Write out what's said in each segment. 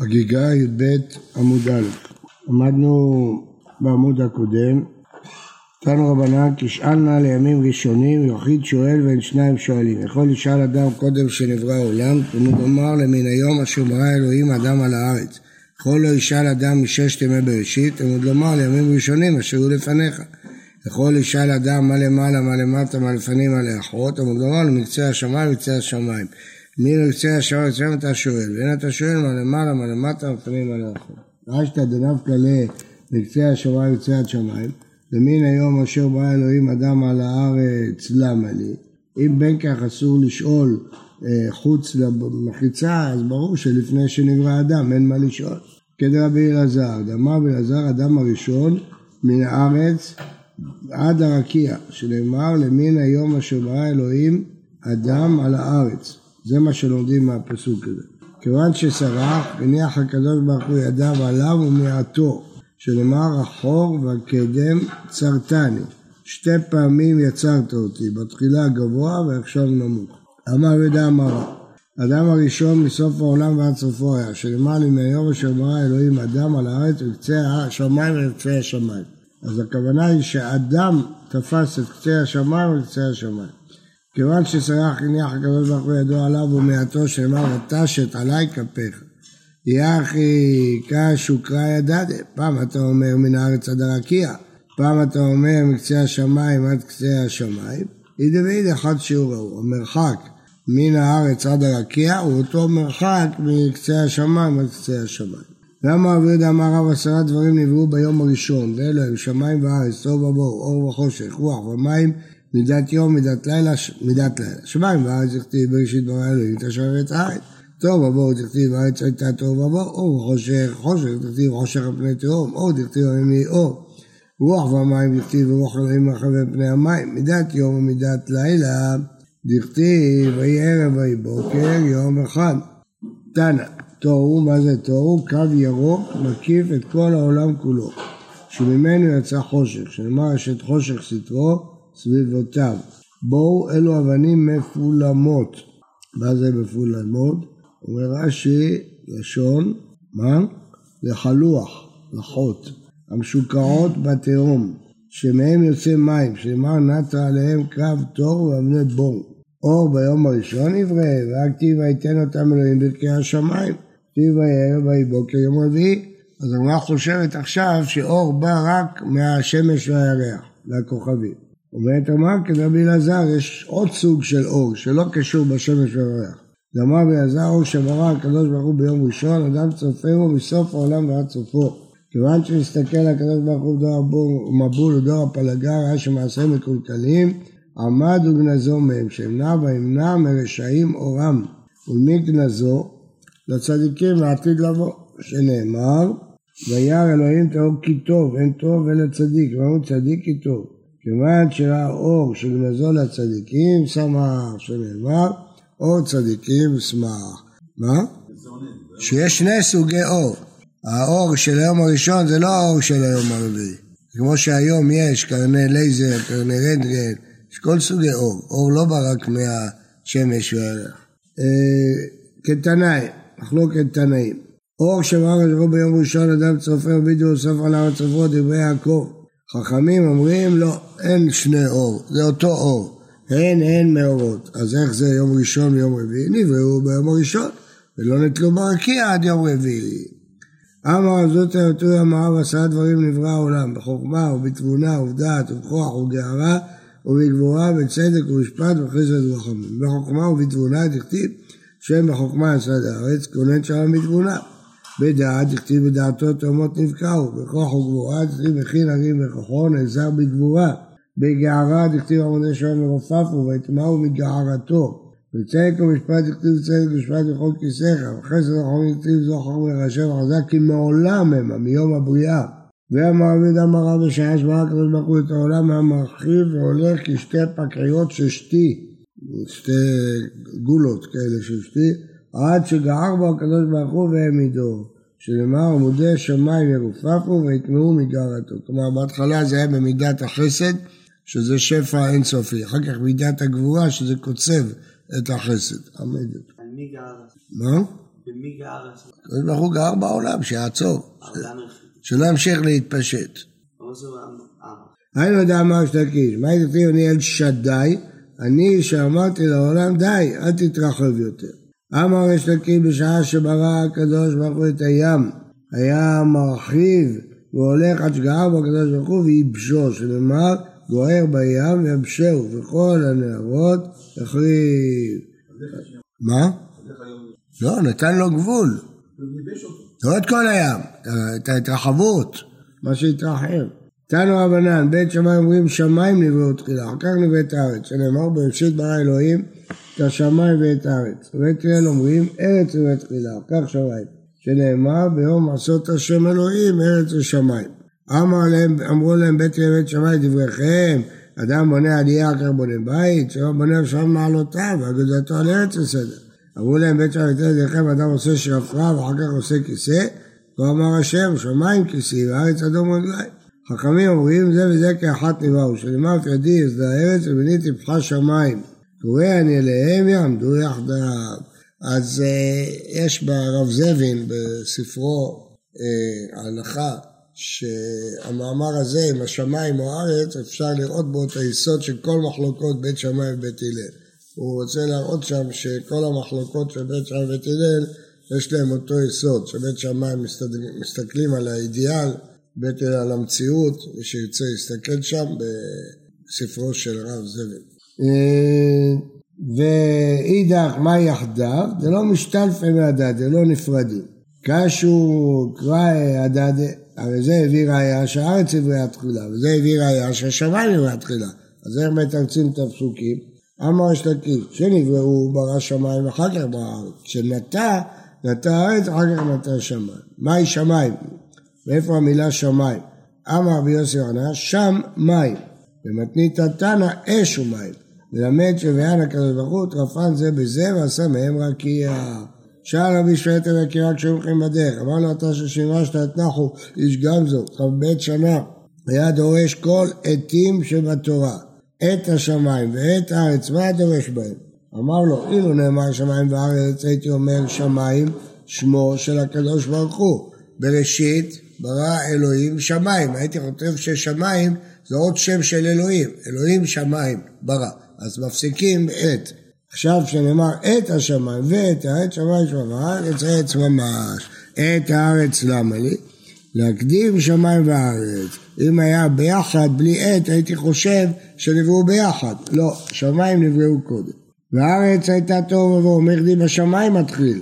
חגיגה י"ב עמוד א', למדנו בעמוד הקודם, תנו רבנן תשאלנה לימים ראשונים, יחיד שואל ואין שניים שואלים. יכול לשאל אדם קודם שנברא העולם, תלמוד לומר למן היום אשר ברא אלוהים אדם על הארץ. יכול לא ישאל אדם מששת ימי בראשית, תלמוד לומר לימים ראשונים אשר היו לפניך. יכול ישאל אדם מה למעלה, מה למטה, מה לפנים, מה לאחרות, תלמוד לומר למקצה השמיים ומקצה השמיים. מי ירצה השער אצלם אתה שואל, ואין אתה שואל מה למעלה, מה למטה, מפנים מה לאחור. רשתא דנפקא לקצה השמיים וקצה עד שמיים, למין היום אשר ברא אלוהים אדם על הארץ, למה לי? אם בין כך אסור לשאול אה, חוץ למחיצה, אז ברור שלפני שנברא אדם אין מה לשאול. כדרבי אלעזר, דאמר באלעזר אדם הראשון מן הארץ עד הרקיע, שנאמר למין היום אשר ברא אלוהים אדם על הארץ. זה מה שלומדים מהפסוק הזה. כיוון שסרח, הניח הקדוש ברוך הוא ידיו עליו ומעטו, שנאמר החור והקדם צרתני. שתי פעמים יצרת אותי, בתחילה גבוה ועכשיו נמוך. אמר ידע אמרה, אדם הראשון מסוף העולם ועד סופו היה, שנאמר לי מהיום אשר ברא אלוהים אדם על הארץ וקצה השמיים וקצה השמיים. אז הכוונה היא שאדם תפס את קצה השמיים וקצה השמיים. כיוון שסרח הניח הקדוש ברוך הוא ידו עליו ומעטו שנאמר ותשת עלי כפיך. יחי קש וקרא ידדה, פעם אתה אומר מן הארץ עד הרקיע, פעם אתה אומר מקצה השמיים עד קצה השמיים, אידי ואידי אחד שיעור ההוא, המרחק מן הארץ עד הרקיע הוא אותו מרחק מקצה השמיים עד קצה השמיים. למה רבי יהודה אמר רב עשרה דברים נבראו ביום הראשון, ואלו הם שמיים וארץ, טוב ובואו, אור וחושך, רוח ומים מידת יום, מידת לילה, מידת לילה. שמיים וארץ הכתיב בראשית ברא אלוהים את השמיים ואת הארץ. טוב עבור תכתיב הארץ הייתה טוב עבור, אור וחושך, חושך תכתיב חושך על פני תהום, אור תכתיב ימי אור. רוח והמים תכתיב ורוח אלוהים מרחבי פני המים. מידת יום ומידת לילה, דכתיב ויהי ערב ויהי בוקר יום אחד. תנא, תוהו, מה זה תוהו? קו ירוק מקיף את כל העולם כולו. שממנו יצא חושך, שנאמר אשת חושך סתרו סביבותיו. בואו אלו אבנים מפולמות. מה זה מפולמות? אומר רש"י, לשון, מה? לחלוח, לחות, המשוקעות בתהום, שמהם יוצא מים, שנאמר נטה עליהם קו תור ואבני בור. אור ביום הראשון יברא, ורק טיב ויתן אותם אלוהים ברכי השמיים, טיב ויהי ערב ויהי בוקר יום רביעי. אז הגמרא חושבת עכשיו שאור בא רק מהשמש והירח, והכוכבים. אומרת אמר כרבי אלעזר יש עוד סוג של אור שלא קשור בשמש וריח. אמר רבי אלעזר אור שברא הקדוש ברוך הוא ביום ראשון אדם צופה בו מסוף העולם ועד סופו. כיוון שהסתכל הקדוש ברוך הוא דור המבול ודור הפלגה ראה שמעשיהם מקולקלים עמד וגנזו מהם שאמנע וימנע מרשעים אורם ולמי גנזו? לצדיקים לעתיד לבוא שנאמר וירא אלוהים טהור כי טוב אין טוב אלא צדיק ואמרו צדיק כי טוב כיוון שהאור שגנזו לצדיקים שמח, שנאמר, אור צדיקים שמח. מה? שיש שני סוגי אור. האור של היום הראשון זה לא האור של היום הרביעי. כמו שהיום יש קרני לייזר, קרני רנטגן, יש כל סוגי אור. אור לא בא רק מהשמש והערך. אה, כתנאי, מחלוקת תנאים. אור שמר ביום ראשון אדם צופר וידאו סוף על הר הצופות דברי יעקב. חכמים אומרים לא, אין שני אור, זה אותו אור, אין אין מאורות, אז איך זה יום ראשון ויום רביעי? נבראו ביום הראשון, ולא נתלו ברקיע עד יום רביעי. אמר זאת היותו אמרה ועשרה דברים נברא העולם, בחוכמה ובתבונה ובדעת ובכוח ובגארה ובגבורה ובצדק ובמשפט וחסד ורחמים. בחוכמה ובתבונה דכתיב שם בחוכמה יסד הארץ, כונן שם בתבונה. בדעת, דכתיב בדעתו תאומות נבקעו, בכוח וגבורה, דכתיב מכין הרים וכוחו, נעזר בגבורה. בגערה, דכתיב עמודי שוער מרופפו, ויטמעו מגערתו. וצדק ומשפט דכתיב צדק ומשפט בכל כיסאיך, וחסד וחומים דכתיב זוכר מרשם וחזק, כי מעולם המה, מיום הבריאה. ואמר רבי אמר רב בשעה שברא הקדוש ברוך הוא את העולם המרחיב והולך כשתי פקעיות של שתי, שתי גולות כאלה של שתי, עד שגער בו הקדוש ברוך הוא והעמידו, שנאמר עמודי שמיים ירופפו ויטמעו מגערתו. כלומר בהתחלה זה היה במידת החסד, שזה שפע אינסופי, אחר כך מידת הגבורה שזה קוצב את החסד. עמדת. על מי גער? מה? ומי גר? הקדוש ברוך הוא גר בעולם, שיעצור, שלא ימשיך להתפשט. היינו יודע מה שתקיש, מה ידעתי אני אל שדי, אני שאמרתי לעולם די, אל תתרחב יותר. אמר יש לקיש בשעה שברא הקדוש ברוך הוא את הים, היה מרחיב והולך עד שגער בו הקדוש ברוך הוא וייבשו, שנאמר גוער בים ויבשהו, וכל הנערות החריב. מה? לא, נתן לו גבול. לא את כל הים, את ההתרחבות, מה שהתרחב. תנו רבנן, בית שמיים אומרים שמיים נבראו תחילה, אחר כך נבראת הארץ, שנאמר בראשית ברא אלוהים את השמיים ואת הארץ. בית הלל אומרים ארץ נבראית תחילה, כך שמיים. שנאמר ביום עשות השם אלוהים ארץ ושמיים. אמר להם, אמרו להם בית הלל בית שמיים דבריכם, אדם בונה עלייה אחר בונה בית, שלא בונה שם מעלותיו, ואגודתו על ארץ בסדר. אמרו להם בית שמיים ותן ידיכם אדם עושה שרפרף ואחר כך עושה כיסא, כה אמר השם שמיים כיסי וארץ אדום רגליים. חכמים אומרים זה וזה כאחת נבראו, שנאמר ידי יסדה הארץ ובניתי פחה שמיים. אני אליהם יעמדו יחדיו. אז uh, יש ברב זבין בספרו uh, ההלכה שהמאמר הזה עם השמיים או הארץ אפשר לראות בו את היסוד של כל מחלוקות בית שמאי ובית הלל. הוא רוצה להראות שם שכל המחלוקות של בית שמאי ובית הלל יש להם אותו יסוד, שבית שמאי מסתכלים על האידיאל, בית הלל על המציאות, מי שירצה להסתכל שם בספרו של רב זבל. אה, ואידך מה יחדיו, זה לא משתלפי מהדד, זה לא נפרדים. קשו קרא הדד, הרי זה הביא ראיה שהארץ הבראה תחילה, וזה הביא ראיה שהשמיים הבראה תחילה. אז איך מתרצים את הפסוקים? אמר יש לקיש, שנבראו ברא שמיים ואחר כך ברא הארץ. כשנטע, נטע הארץ, אחר כך נטע שמיים. מהי שמיים? ואיפה המילה שמיים? אמר רבי יוסי ענה, שם מים. ומתנית תנא אש ומים. מלמד שוויין הקדוש ברוך הוא טרפן זה בזה ועשה מהם רקיע. שאל רבי שפטר וקירה כשהיו הולכים בדרך, אמר לו אתה ששימשת את נחו איש גמזו, כ"ב שנה, היה דורש כל עתים שבתורה, את השמיים ואת הארץ, מה דורש בהם? אמר לו, אילו נאמר שמיים וארץ, הייתי אומר שמיים, שמו של הקדוש ברוך הוא. בראשית ברא אלוהים שמיים, הייתי חושב ששמיים זה עוד שם של אלוהים, אלוהים שמיים ברא. אז מפסיקים את. עכשיו שנאמר את השמיים ואת הארץ, שמיים שמיים, הארץ עץ ממש. את הארץ למה לי? להקדים שמיים וארץ. אם היה ביחד בלי עת הייתי חושב שנבראו ביחד. לא, שמיים נבראו קודם. והארץ הייתה טוב ובואו, מרדי בשמיים מתחיל.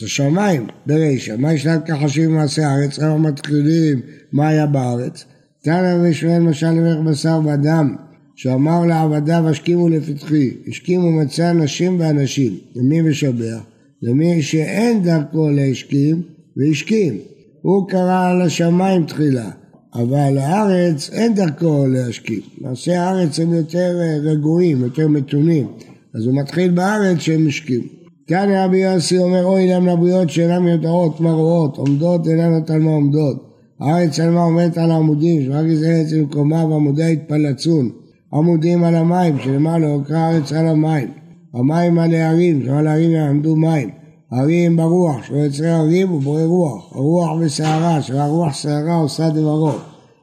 זה שמיים ברישא. מה ישנת כחשים במעשה הארץ? אנחנו מתחילים מה היה בארץ. תנא ושואל משל לברך בשר ודם. שאמר לעבדיו השכימו לפתחי, השכימו מצא נשים ואנשים, למי משבח? למי שאין דרכו להשכים והשכים. הוא קרא על השמיים תחילה, אבל לארץ אין דרכו להשכים. מעשי הארץ הם יותר אה, רגועים, יותר מתונים, אז הוא מתחיל בארץ שהם השכימו. כאן רבי יוסי אומר אוי להם לבריות שאינן מיותרות מרואות, עומדות אינן אותן עומדות. הארץ על מה עומדת על העמודים, שרק ארץ במקומה ועמודיה התפלצון. עמודים על המים, שלמעלה עוקר הארץ על המים. המים על הערים, שעל הערים יעמדו מים. הרים ברוח, שלא יצרי הרים ובורא רוח. הרוח וסערה, שהרוח סערה עושה דברו.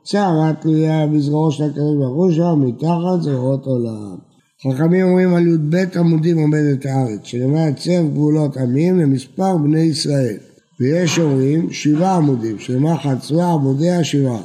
סערה תלויה בזרועו של הקדוש ברוך הוא שם, מתחת זרועות עולם. חכמים אומרים על י"ב עמודים עומדת הארץ, שלמעלה צב גבולות עמים למספר בני ישראל. ויש אומרים שבעה עמודים, שלמעלה חצבה עמודי השבעה.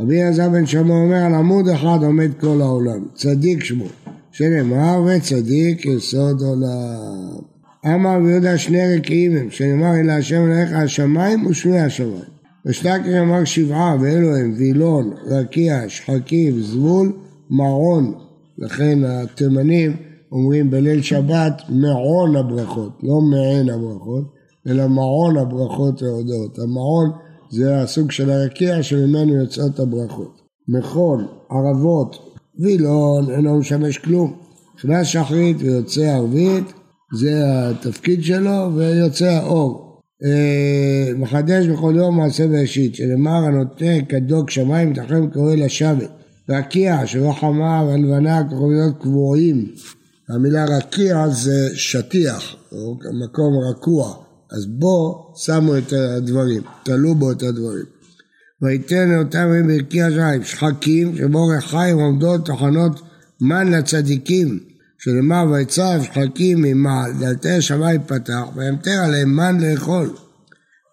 רבי אלעזר בן שמוע אומר על עמוד אחד עומד כל העולם, צדיק שמו, שנאמר וצדיק יסוד עולם. אמר רבי יהודה שני רקיעים הם, שנאמר אל השם אלוהיך השמיים ושמי השמיים. ושתקר אמר שבעה ואלו הם וילון, רקיע, שחקים, זבול, מעון. לכן התימנים אומרים בליל שבת מעון הברכות, לא מעין הברכות, אלא מעון הברכות והודות. המעון זה הסוג של הרקיע שממנו יוצאות הברכות. מכון, ערבות, וילון אינו משמש כלום. נכנס שחרית ויוצא ערבית, זה התפקיד שלו, ויוצא האור. אה, מחדש בכל יום מעשה בראשית, שנאמר הנוטה כדוק שמיים מתחם קורא לשבת. רקיע שלא חמה והלבנה כוכביות קבועים. המילה רקיע זה שטיח, או מקום רקוע. אז בו שמו את הדברים, תלו בו את הדברים. ויתן אותם ימים ברכי השמיים, שחקים שבו ריחיים עומדות טחנות מן לצדיקים, שנאמר ויצב שחקים ממעל, דלתי השמיים פתח, וימתר עליהם מן לאכול.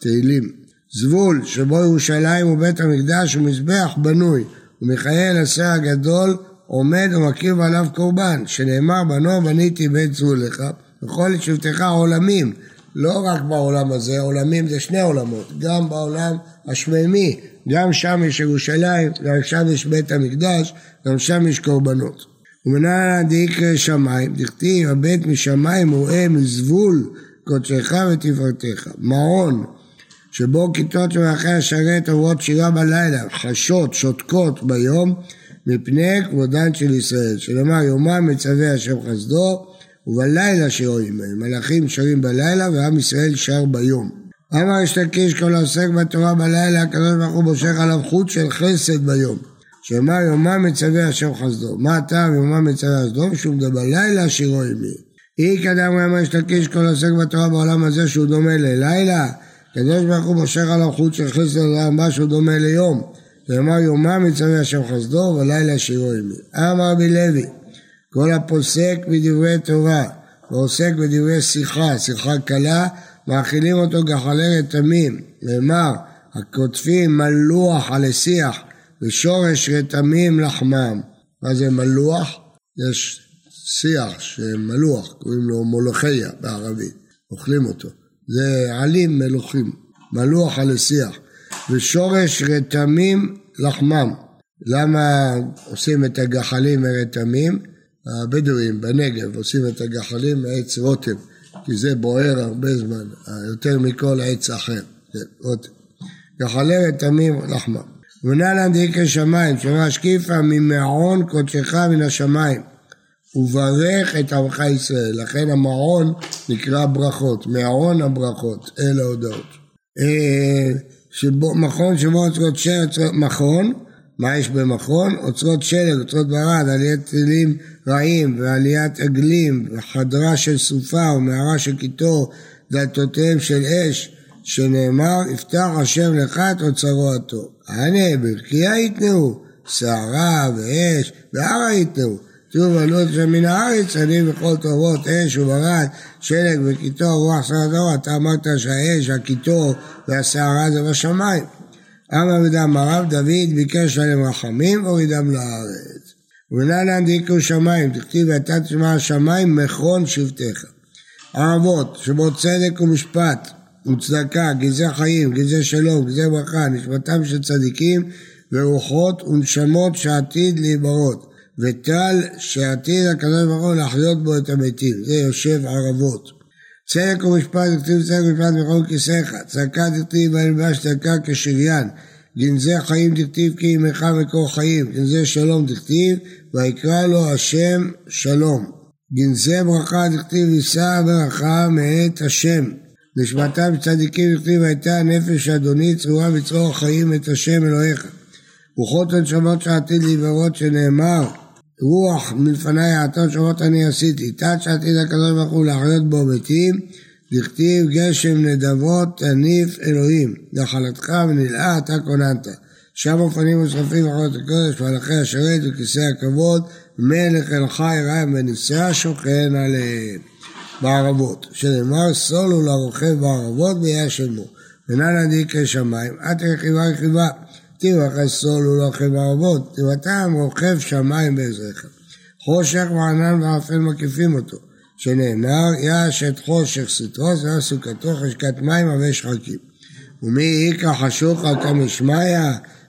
תהילים. זבול, שבו ירושלים ובית המקדש ומזבח בנוי, ומיכאל השר הגדול עומד ומקריב עליו קורבן, שנאמר בנו בניתי בית זבולך, וכל שבטך עולמים, לא רק בעולם הזה, עולמים זה שני עולמות, גם בעולם השמימי, גם שם יש ירושלים, גם שם יש בית המקדש, גם שם יש קורבנות. ומנהל דיקרא שמיים, דכתיב הבית משמיים רואה מזבול קודשך ותפארתך. מעון שבו כיתות ומלאכי השרת עוברות שירה בלילה, חשות, שותקות ביום, מפני כבודן של ישראל, שלומר יומם מצווה השם חסדו, ובלילה שרואים בהם, מלאכים שרים בלילה ועם ישראל שר ביום. אמר יש לקיש כל העוסק בתורה בלילה, הקדוש ברוך הוא מושך עליו חוט של חסד ביום. שאמר יומם מצווה השם חסדו. מה הטעם יומם מצווה חסדו? שהוא מדבר בלילה שירו עמי. אי קדם אמר יש לקיש כל העוסק בתורה בעולם הזה שהוא דומה ללילה. הקדוש ברוך הוא מושך עליו חוט של חסד לעולם שהוא דומה ליום. ואמר יומם מצווה השם חסדו ולילה שירו עמי. אמר רבי לוי כל הפוסק בדברי תורה ועוסק בדברי שיחה, שיחה קלה, מאכילים אותו גחלי רתמים. נאמר, הכותפים מלוח על השיח ושורש רתמים לחמם. מה זה מלוח? יש שיח שמלוח, קוראים לו מולוכיה בערבית, אוכלים אותו. זה עלים מלוכים, מלוח על השיח. ושורש רתמים לחמם. למה עושים את הגחלים מרתמים? הבדואים בנגב עושים את הגחלים מעץ רותם, כי זה בוער הרבה זמן, יותר מכל עץ אחר, כן, רותם. גחלי רתמים לחמם. ונהלן דיקה שמיים, שאומר השקיפה ממעון קודשך מן השמיים, וברך את עמך ישראל. לכן המעון נקרא ברכות, מעון הברכות, אלה ההודעות. אה, שבו, מכון שבו אוצרות שרץ, מכון, מה יש במכון? אוצרות שלג, אוצרות ברד, עליית טילים רעים ועליית עגלים וחדרה של סופה ומערה של קיטור, דלתותיהם של אש, שנאמר, יפתח השם לך את אוצרו הטוב. הנה, ברכיה יתנאו, סערה ואש, והרה יתנאו. שוב עלו את זה מן הארץ, אני בכל טובות אש וברד, שלג וקיטור, רוח סערה אתה אמרת שהאש, הקיטור והסערה זה בשמיים. אמר ודם הרב דוד ביקש עליהם רחמים והורידם לארץ. ובנהלן דיקו שמיים, תכתיב ואתה תשמע השמיים מכרון שבטיך. ערבות שבו צדק ומשפט וצדקה, גזי חיים, גזי שלום, גזי ברכה, נשמתם של צדיקים ורוחות ונשמות שעתיד להיברות. וטל שעתיד הקדוש ברוך הוא להחיות בו את המתים, זה יושב ערבות. צדק ומשפט כתיב צדק ומשפט בכל כיסאיך, צדקה תכתיב וילבש צדקה כשריין, גנזי חיים תכתיב כי עמך מקור חיים, גנזי שלום תכתיב ויקרא לו השם שלום. גנזי ברכה תכתיב יישא ברכה מאת השם. נשמתם צדיקים תכתיב הייתה נפש אדוני צרורה בצרור החיים את השם אלוהיך. רוחות הנשמות שעתיד לעברות שנאמר רוח מלפני האתון שמות אני עשיתי, תת שעתיד הקדוש ברוך הוא להחיות בו מתים, דכתיב גשם נדבות תניף אלוהים, נחלתך ונלאה אתה כוננת. שם אופנים ושרפים וחולות הקודש והלכי השרת וכיסא הכבוד, מלך אל חי רעם ונישא שוכן עליהם. בערבות, שנאמר סולו לרוכב בערבות וישלמו. ונא נדיקי שמיים, את רכיבה רכיבה. תראו אחרי סול הוא לא אוכל בערבות, טבעתם רוכב שמיים בעזריך. חושך וענן וערפל מקיפים אותו, שנאמר יעש את חושך סטרוס ועל סוכתו חשקת מים עבי שחקים. ומי איכא חשוכה כמשמיא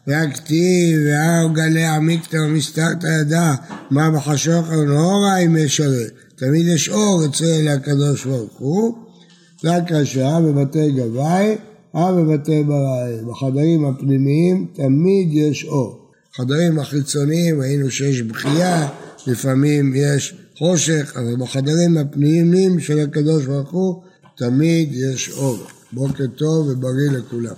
והכתיב והר גלי עמיקתא ומסתרת ידה מה בחשוך נאורה אם ישרה תמיד יש אור אצל הקדוש ברוך הוא רק השעה בבתי גבאי אה בבתי בריים, בחדרים הפנימיים תמיד יש אור. בחדרים החיצוניים ראינו שיש בכייה, לפעמים יש חושך, אבל בחדרים הפנימיים של הקדוש ברוך הוא תמיד יש אור. בוקר טוב ובריא לכולם.